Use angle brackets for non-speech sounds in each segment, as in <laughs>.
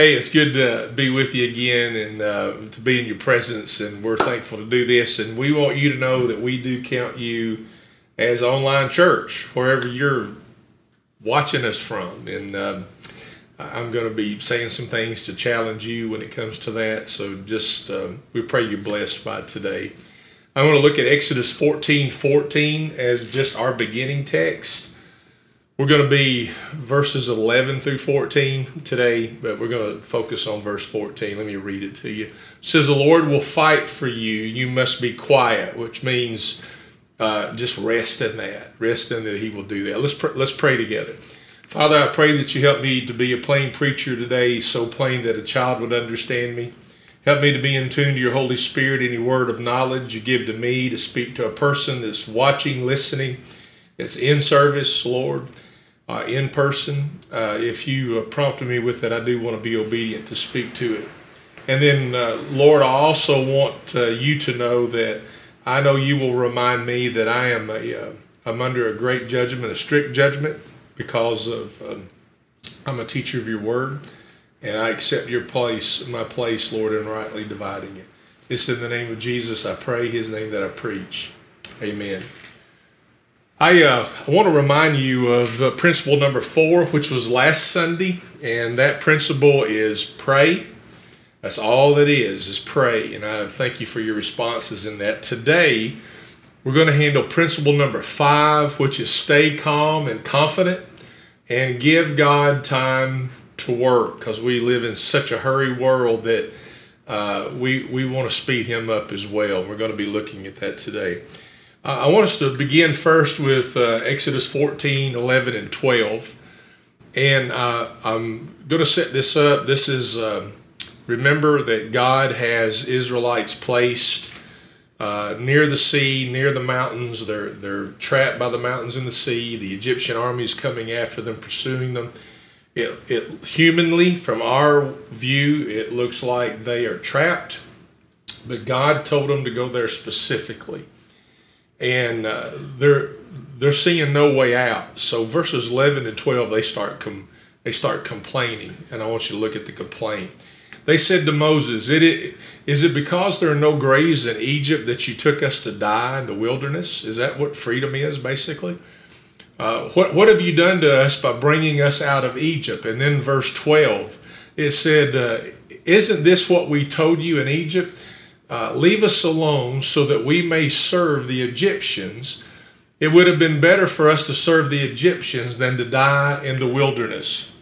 Hey, it's good to be with you again and uh, to be in your presence, and we're thankful to do this. And we want you to know that we do count you as online church wherever you're watching us from. And um, I'm going to be saying some things to challenge you when it comes to that. So just um, we pray you're blessed by today. I want to look at Exodus 14 14 as just our beginning text. We're going to be verses 11 through 14 today, but we're going to focus on verse 14. Let me read it to you. It says, The Lord will fight for you. You must be quiet, which means uh, just rest in that. Rest in that He will do that. Let's, pr- let's pray together. Father, I pray that you help me to be a plain preacher today, so plain that a child would understand me. Help me to be in tune to your Holy Spirit, any word of knowledge you give to me to speak to a person that's watching, listening, that's in service, Lord uh, in person. Uh, if you uh, prompted me with it, I do want to be obedient to speak to it. And then, uh, Lord, I also want uh, you to know that I know you will remind me that I am a, I'm under a great judgment, a strict judgment, because of um, I'm a teacher of your word, and I accept your place, my place, Lord, in rightly dividing it. It's in the name of Jesus I pray, His name that I preach. Amen. I, uh, want to remind you of uh, principle number four, which was last Sunday, and that principle is pray. That's all that is, is pray. And I thank you for your responses in that. Today, we're going to handle principle number five, which is stay calm and confident and give God time to work because we live in such a hurry world that uh, we, we want to speed Him up as well. We're going to be looking at that today. Uh, I want us to begin first with uh, Exodus 14, 11, and 12. And uh, I'm going to set this up. This is, um, remember that God has Israelites placed uh, near the sea, near the mountains. They're, they're trapped by the mountains in the sea. The Egyptian army is coming after them, pursuing them. It, it humanly, from our view, it looks like they are trapped, but God told them to go there specifically and uh, they're they're seeing no way out. So verses eleven and twelve, they start com- they start complaining, and I want you to look at the complaint. They said to Moses, it, "Is it because there are no graves in Egypt that you took us to die in the wilderness? Is that what freedom is, basically?" Uh, what, what have you done to us by bringing us out of Egypt? And then verse 12, it said, uh, Isn't this what we told you in Egypt? Uh, leave us alone so that we may serve the Egyptians. It would have been better for us to serve the Egyptians than to die in the wilderness.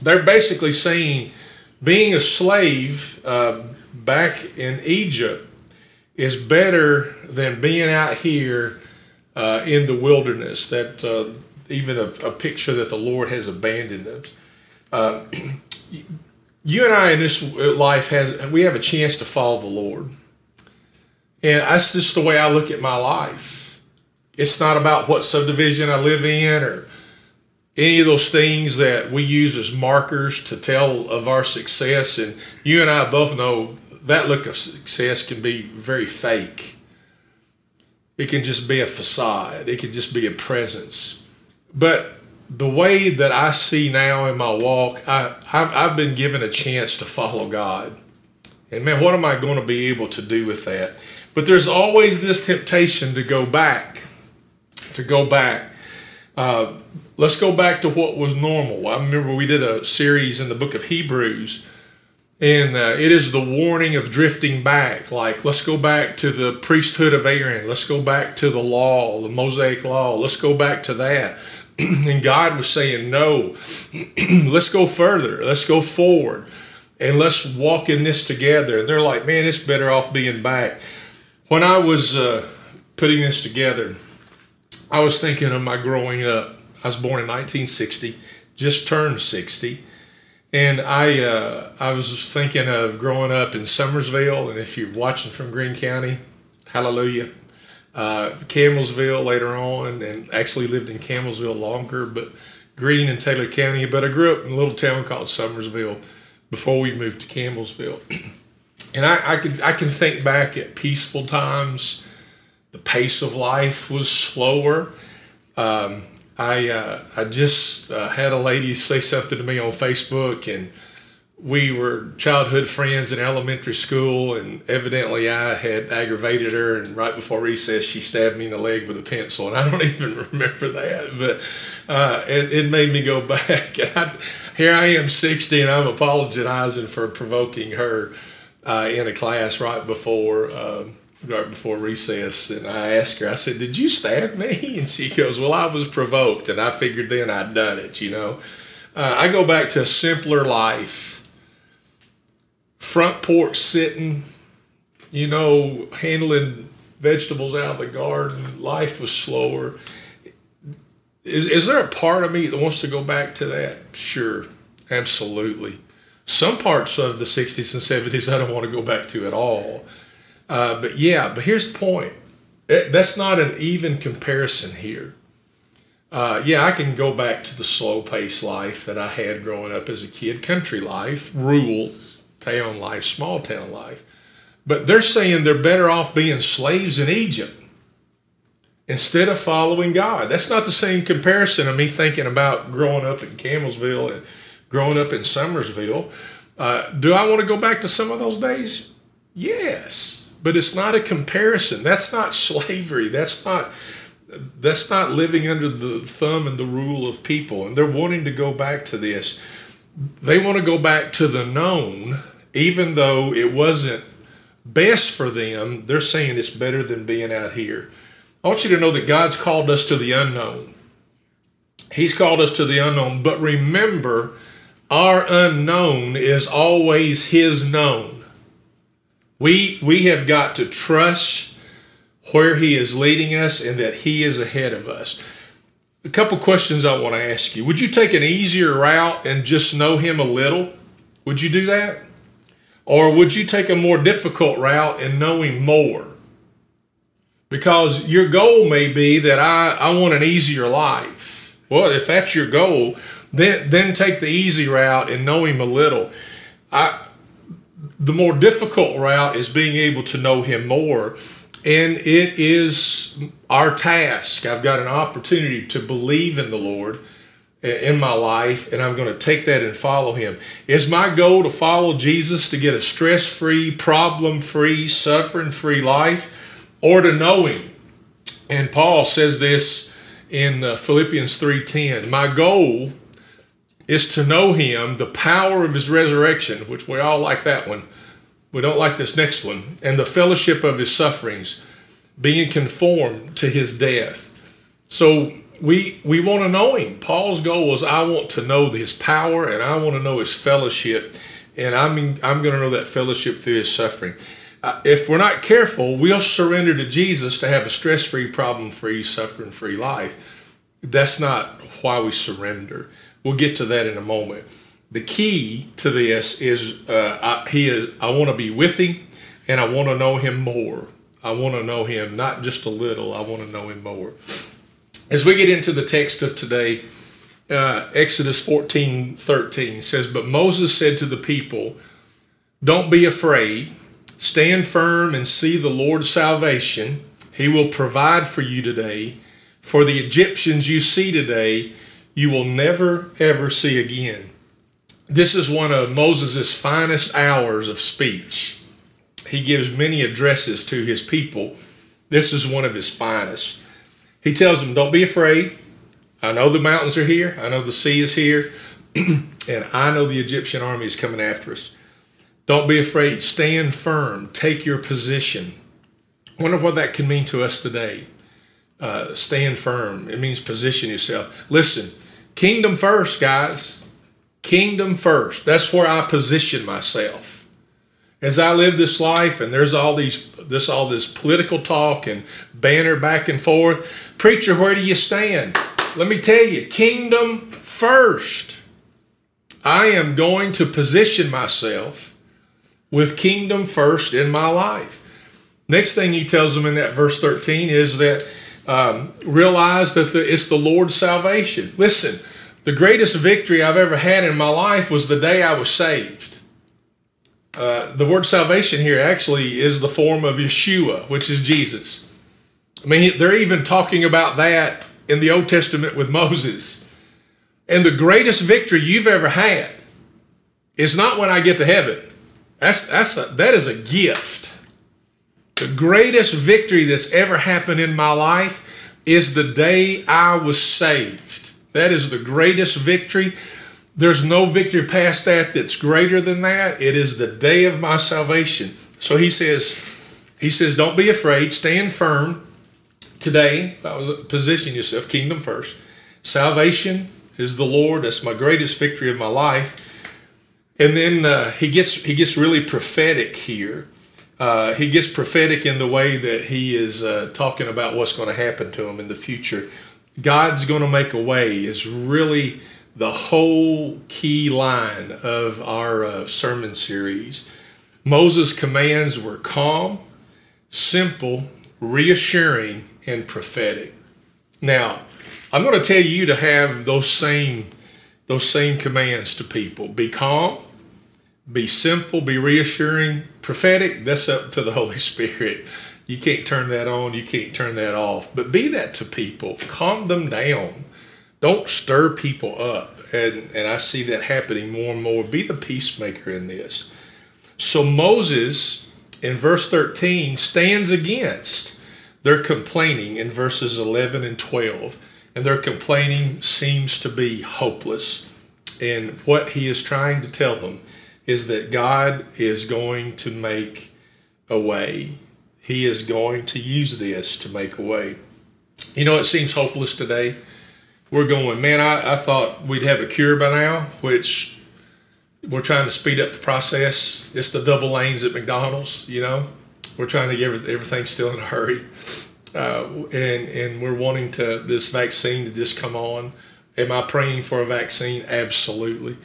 They're basically saying being a slave uh, back in Egypt is better than being out here uh, in the wilderness. That uh, even a, a, picture that the Lord has abandoned us. <clears throat> You and I in this life has we have a chance to follow the Lord. And that's just the way I look at my life. It's not about what subdivision I live in or any of those things that we use as markers to tell of our success. And you and I both know that look of success can be very fake. It can just be a facade. It can just be a presence. But the way that I see now in my walk, I, I've, I've been given a chance to follow God. And man, what am I going to be able to do with that? But there's always this temptation to go back, to go back. Uh, let's go back to what was normal. I remember we did a series in the book of Hebrews, and uh, it is the warning of drifting back. Like, let's go back to the priesthood of Aaron. Let's go back to the law, the Mosaic law. Let's go back to that. <clears throat> and God was saying, no, <clears throat> let's go further. Let's go forward and let's walk in this together. And they're like, man, it's better off being back. When I was uh, putting this together, I was thinking of my growing up. I was born in 1960, just turned 60. And I uh, I was thinking of growing up in Summersville, and if you're watching from Green County, hallelujah uh, Campbellsville later on, and actually lived in Campbellsville longer, but Green and Taylor County. But I grew up in a little town called Summersville before we moved to Campbellsville. <clears throat> and I, I, could, I can think back at peaceful times. The pace of life was slower. Um, I, uh, I just uh, had a lady say something to me on Facebook, and we were childhood friends in elementary school, and evidently I had aggravated her. And right before recess, she stabbed me in the leg with a pencil, and I don't <laughs> even remember that. But uh, it, it, made me go <laughs> back. I, here I am, sixty, and I'm apologizing for provoking her uh, in a class right before. Uh, right before recess, and I asked her, I said, Did you stab me? <laughs> And she goes, Well, I was provoked, and I figured then I'd done it, you know. Uh, I go back to a simpler life front porch sitting, you know, handling vegetables out of the garden. Life was slower. Is, is there a part of me that wants to go back to that? Sure, absolutely. Some parts of the 60s and 70s I don't want to go back to at all. Uh, but yeah, but here's the point it, that's not an even comparison here. Uh, yeah, I can go back to the slow paced life that I had growing up as a kid, country life, rural, town life, small town life. But they're saying they're better off being slaves in Egypt instead of following God. That's not the same comparison of me thinking about growing up in Campbellsville and growing up in Summersville. Uh, do I want to go back to some of those days? Yes, but it's not a comparison. That's not <laughs> slavery. That's not that's not living under the thumb and the rule of people. And they're wanting to go back to this. They want to go back to the known even though it wasn't best for them, they're saying it's better than being out here. I want you to know that God's called us to the unknown. He's called us to the unknown, but remember, our unknown is always His known. We, we have got to trust where He is leading us and that He is ahead of us. A couple questions I want to ask you. Would you take an easier route and just know Him a little? Would you do that? Or would you take a more difficult route and knowing more? Because your goal may be that I, I want an easier life. Well, if that's your goal, then then take the easy route and know him a little. I the more difficult route is being able to know him more. And it is our task. I've got an opportunity to believe in the Lord in my life, and I'm going to take that and follow him. Is my goal to follow Jesus to get a stress free, problem free, suffering free life, or to know him? And Paul says this in uh, Philippians 3:10. My goal is to know him, the power of his resurrection, which we all like that one. We don't like this next one, and the fellowship of his sufferings, being conformed to his death. So we we want to know him. Paul's goal was I want to know his power and I want to know his fellowship, and I'm I'm going to know that fellowship through his suffering. Uh, if we're not careful, we'll surrender to Jesus to have a stress-free, problem-free, suffering-free life. That's not why we surrender. We'll get to that in a moment. The key to this is uh, I, he is, I want to be with him, and I want to know him more. I want to know him not just a little. I want to know him more. As we get into the text of today, uh, Exodus 14 13 says, But Moses said to the people, Don't be afraid, stand firm and see the Lord's salvation. He will provide for you today. For the Egyptians you see today, you will never ever see again. This is one of Moses' finest hours of speech. He gives many addresses to his people. This is one of his finest. He tells them, Don't be afraid. I know the mountains are here. I know the sea is here. <clears throat> and I know the Egyptian army is coming after us. Don't be afraid. Stand firm. Take your position. I wonder what that can mean to us today. Uh, stand firm. It means position yourself. Listen, kingdom first, guys. Kingdom first. That's where I position myself as I live this life and there's all these this all this political talk and banner back and forth, preacher, where do you stand? Let me tell you, kingdom first. I am going to position myself with kingdom first in my life. Next thing he tells them in that verse 13 is that um, realize that the, it's the Lord's salvation. Listen, the greatest victory I've ever had in my life was the day I was saved. Uh, the word salvation here actually is the form of Yeshua, which is Jesus. I mean, they're even talking about that in the Old Testament with <laughs> Moses. And the greatest victory you've ever had is not when I get to heaven. That's that's a, that is a gift. The greatest victory that's ever happened in my life is the day I was saved. That is the greatest victory. There's no victory past that that's greater than that. It is the day of my salvation. So he says, he says, don't be afraid, stand firm today. Position yourself, kingdom first. Salvation is the Lord. That's my greatest victory of my life. And then uh, he gets he gets really prophetic here. Uh, he gets prophetic in the way that he is uh, talking about what's going to happen to him in the future. God's going to make a way is really the whole key line of our uh, sermon series. Moses' commands were calm, simple, reassuring, and prophetic. Now, I'm going to tell you to have those same those same commands to people. Be calm, be simple, be reassuring. Prophetic, that's up to the <laughs> Holy Spirit. You can't turn that on, you can't turn that off. But be that to people. Calm them down. Don't stir people up. And, and I see that happening more and more. Be the peacemaker in this. So Moses, in verse 13, stands against their complaining in verses 11 and 12. And their complaining seems to be hopeless. And what he is trying to tell them is that God is going to make a way. He is going to use this to make a way. You know, it seems hopeless today. We're going, man, I, I thought we'd have a cure by now, which we're trying to speed up the process. It's the double lanes at McDonald's, you know. We're trying to get everything still in a hurry. Uh, and, and we're wanting to this vaccine to just come on. Am I praying for a vaccine? Absolutely.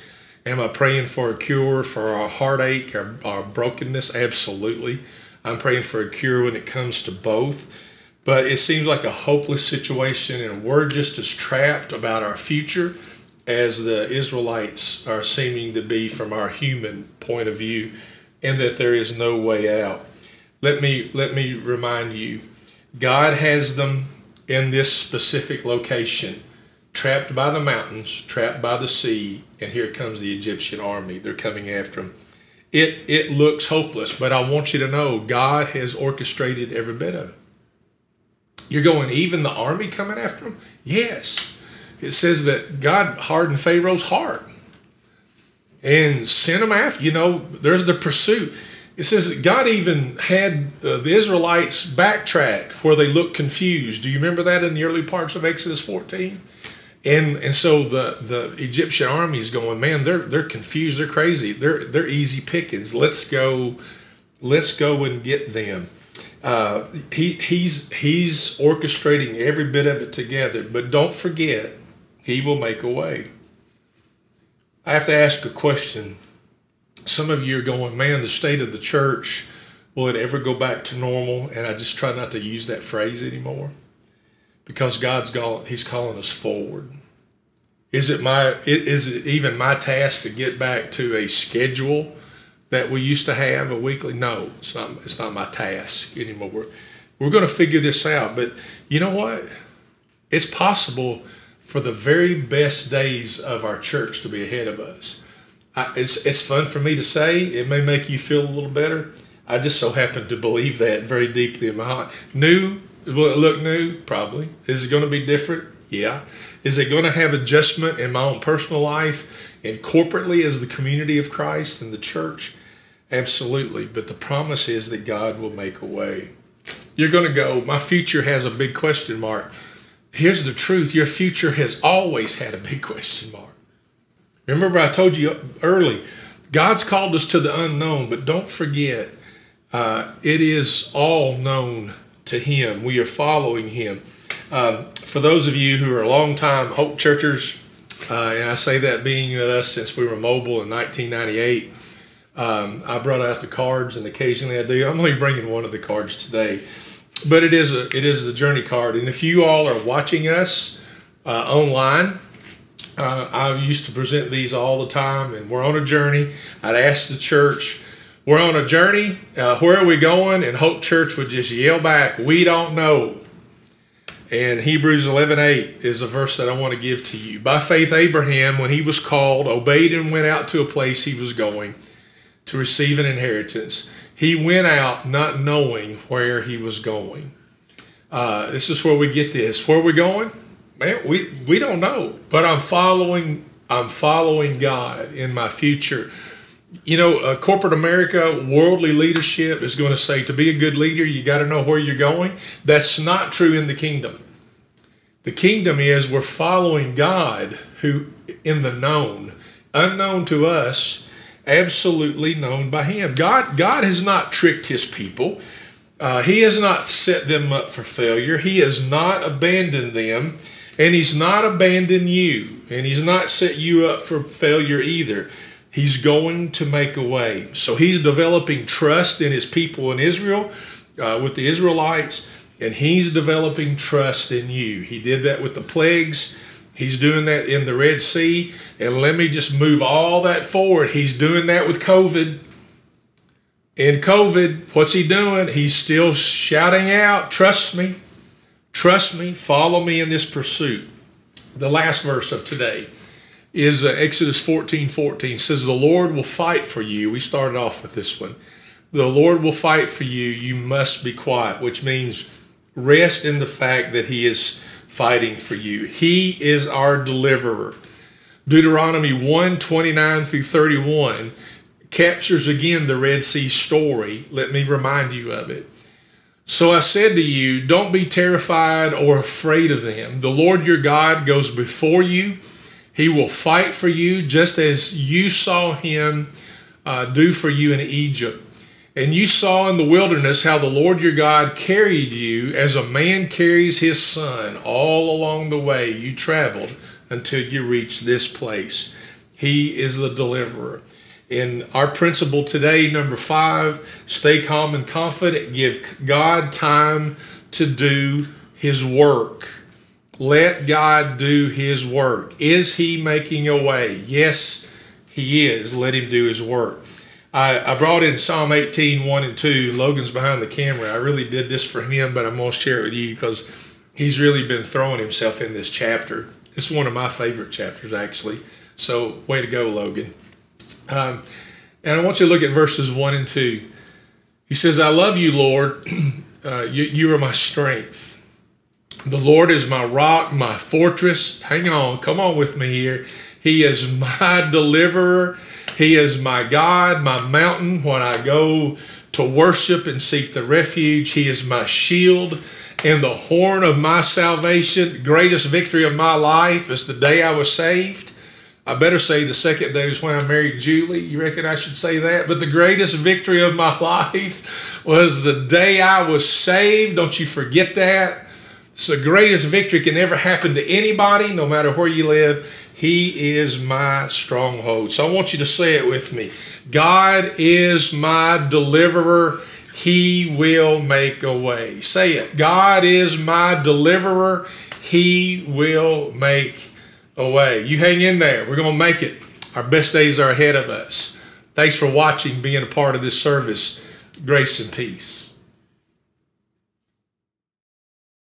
Am I praying for a cure for our heartache or our brokenness? Absolutely. I'm praying for a cure when it comes to both. But it seems like a hopeless situation, and we're just as trapped about our future as the Israelites are seeming to be from our human point of view, and that there is no way out. Let me let me remind you, God has them in this specific location trapped by the mountains, trapped by the sea, and here comes the Egyptian army. They're coming after them. It it looks hopeless, but I want you to know God has orchestrated every bit of it. You're going, even the army coming after him? Yes. It says that God hardened Pharaoh's heart and sent him after. You know, there's the pursuit. It says that God even had uh, the Israelites backtrack where they looked confused. Do you remember that in the early parts of Exodus 14? and and so the the Egyptian army is going, man, they're they're confused, they're crazy, they're they're easy pickings. Let's go, let's go and get them. Uh, he he's he's orchestrating every bit of it together, but don't forget, he will make a way. I have to ask a question. Some of you are going, man, the state of the church, will it ever go back to normal? And I just try not to use that phrase anymore because God's call, He's calling us forward. Is it my is it even my task to get back to a schedule that we used to have a weekly? No, it's not. It's not my task anymore. We're, we're going to figure this out. But you know what? It's possible for the very best days of our church to be ahead of us. I, it's it's fun for me to say. It may make you feel a little better. I just so happen to believe that very deeply in my heart. New Will it look new? Probably. Is it going to be different? Yeah. Is it going to have adjustment in my own personal life and corporately as the community of Christ and the church? Absolutely. But the promise is that God will make a way. You're going to go, my future has a big question mark. Here's the truth your future has always had a big question mark. Remember, I told you early, God's called us to the unknown, but don't forget, uh, it is all known to Him. We are following Him. Um, for those of you who are long-time Hope Churchers, uh, and I say that being with us since we were mobile in 1998, um, I brought out the cards, and occasionally I do. I'm only bringing one of the cards today, but it is a it is the journey card. And if you all are watching us uh, online, uh, I used to present these all the time, and we're on a journey. I'd ask the church we're on a journey. Uh, where are we going? And Hope Church would just yell back, We don't know. And Hebrews 11 8 is a verse that I want to give to you. By faith, Abraham, when he was called, obeyed and went out to a place he was going to receive an inheritance. He went out not knowing where he was going. Uh, this is where we get this. Where are we going? Man, we, we don't know. But I'm following I'm following God in my future. You know, uh, corporate America, worldly leadership is going to say to be a good leader, you got to know where you're going. That's not true in the kingdom. The kingdom is we're following God who in the known, unknown to us, absolutely known by him. God God has not tricked his people. Uh, he has not set them up for failure. He has not abandoned them, and he's not abandoned you, and he's not set you up for failure either. He's going to make a way. So he's developing trust in his people in Israel, uh, with the Israelites and he's developing trust in you. He did that with the plagues. He's doing that in the Red Sea. And let me just move all that forward. He's doing that with COVID. In COVID, what's he doing? He's still shouting out, Trust me, trust me, follow me in this pursuit. The last verse of today is uh, Exodus 14 14 says, The Lord will fight for you. We started off with this one. The Lord will fight for you. You must be quiet, which means Rest in the fact that He is fighting for you. He is our deliverer. Deuteronomy 1 29 through 31 captures again the Red Sea story. Let me remind you of it. So I said to you, Don't be terrified or afraid of them. The Lord your God goes before you. He will fight for you just as you saw him uh, do for you in Egypt. And you saw in the wilderness how the Lord your God carried you as a man carries his son all along the way you traveled until you reached this place. He is the deliverer. In our principle today, number five, stay calm and confident. Give God time to do his work. Let God do his work. Is he making a way? Yes, he is. Let him do his work. I, I brought in Psalm 18, 1 and 2. Logan's behind the camera. I really did this for him, but I'm going to share it with you because he's really been throwing himself in this chapter. It's one of my favorite chapters, actually. So, way to go, Logan. Um, and I want you to look at verses 1 and 2. He says, I love you, Lord. <clears throat> Uh, you, you are my strength. The Lord is my rock, my fortress. Hang on, come on with me here. He is my <laughs> deliverer he is my God, my mountain when I go to worship and seek the refuge. He is my shield and the horn of my salvation. Greatest victory of my life is the day I was saved. I better say the second day was when I married Julie. You reckon I should say that? But the greatest victory of my <laughs> life was the day I was saved. Don't you forget that. It's the greatest victory can ever happen to anybody, no matter where you live. He is my stronghold. So I want you to say it with me. God is my deliverer. He will make a way. Say it. God is my deliverer. He will make a way. You hang in there. We're going to make it. Our best days are ahead of us. Thanks for watching, being a part of this service. Grace and peace.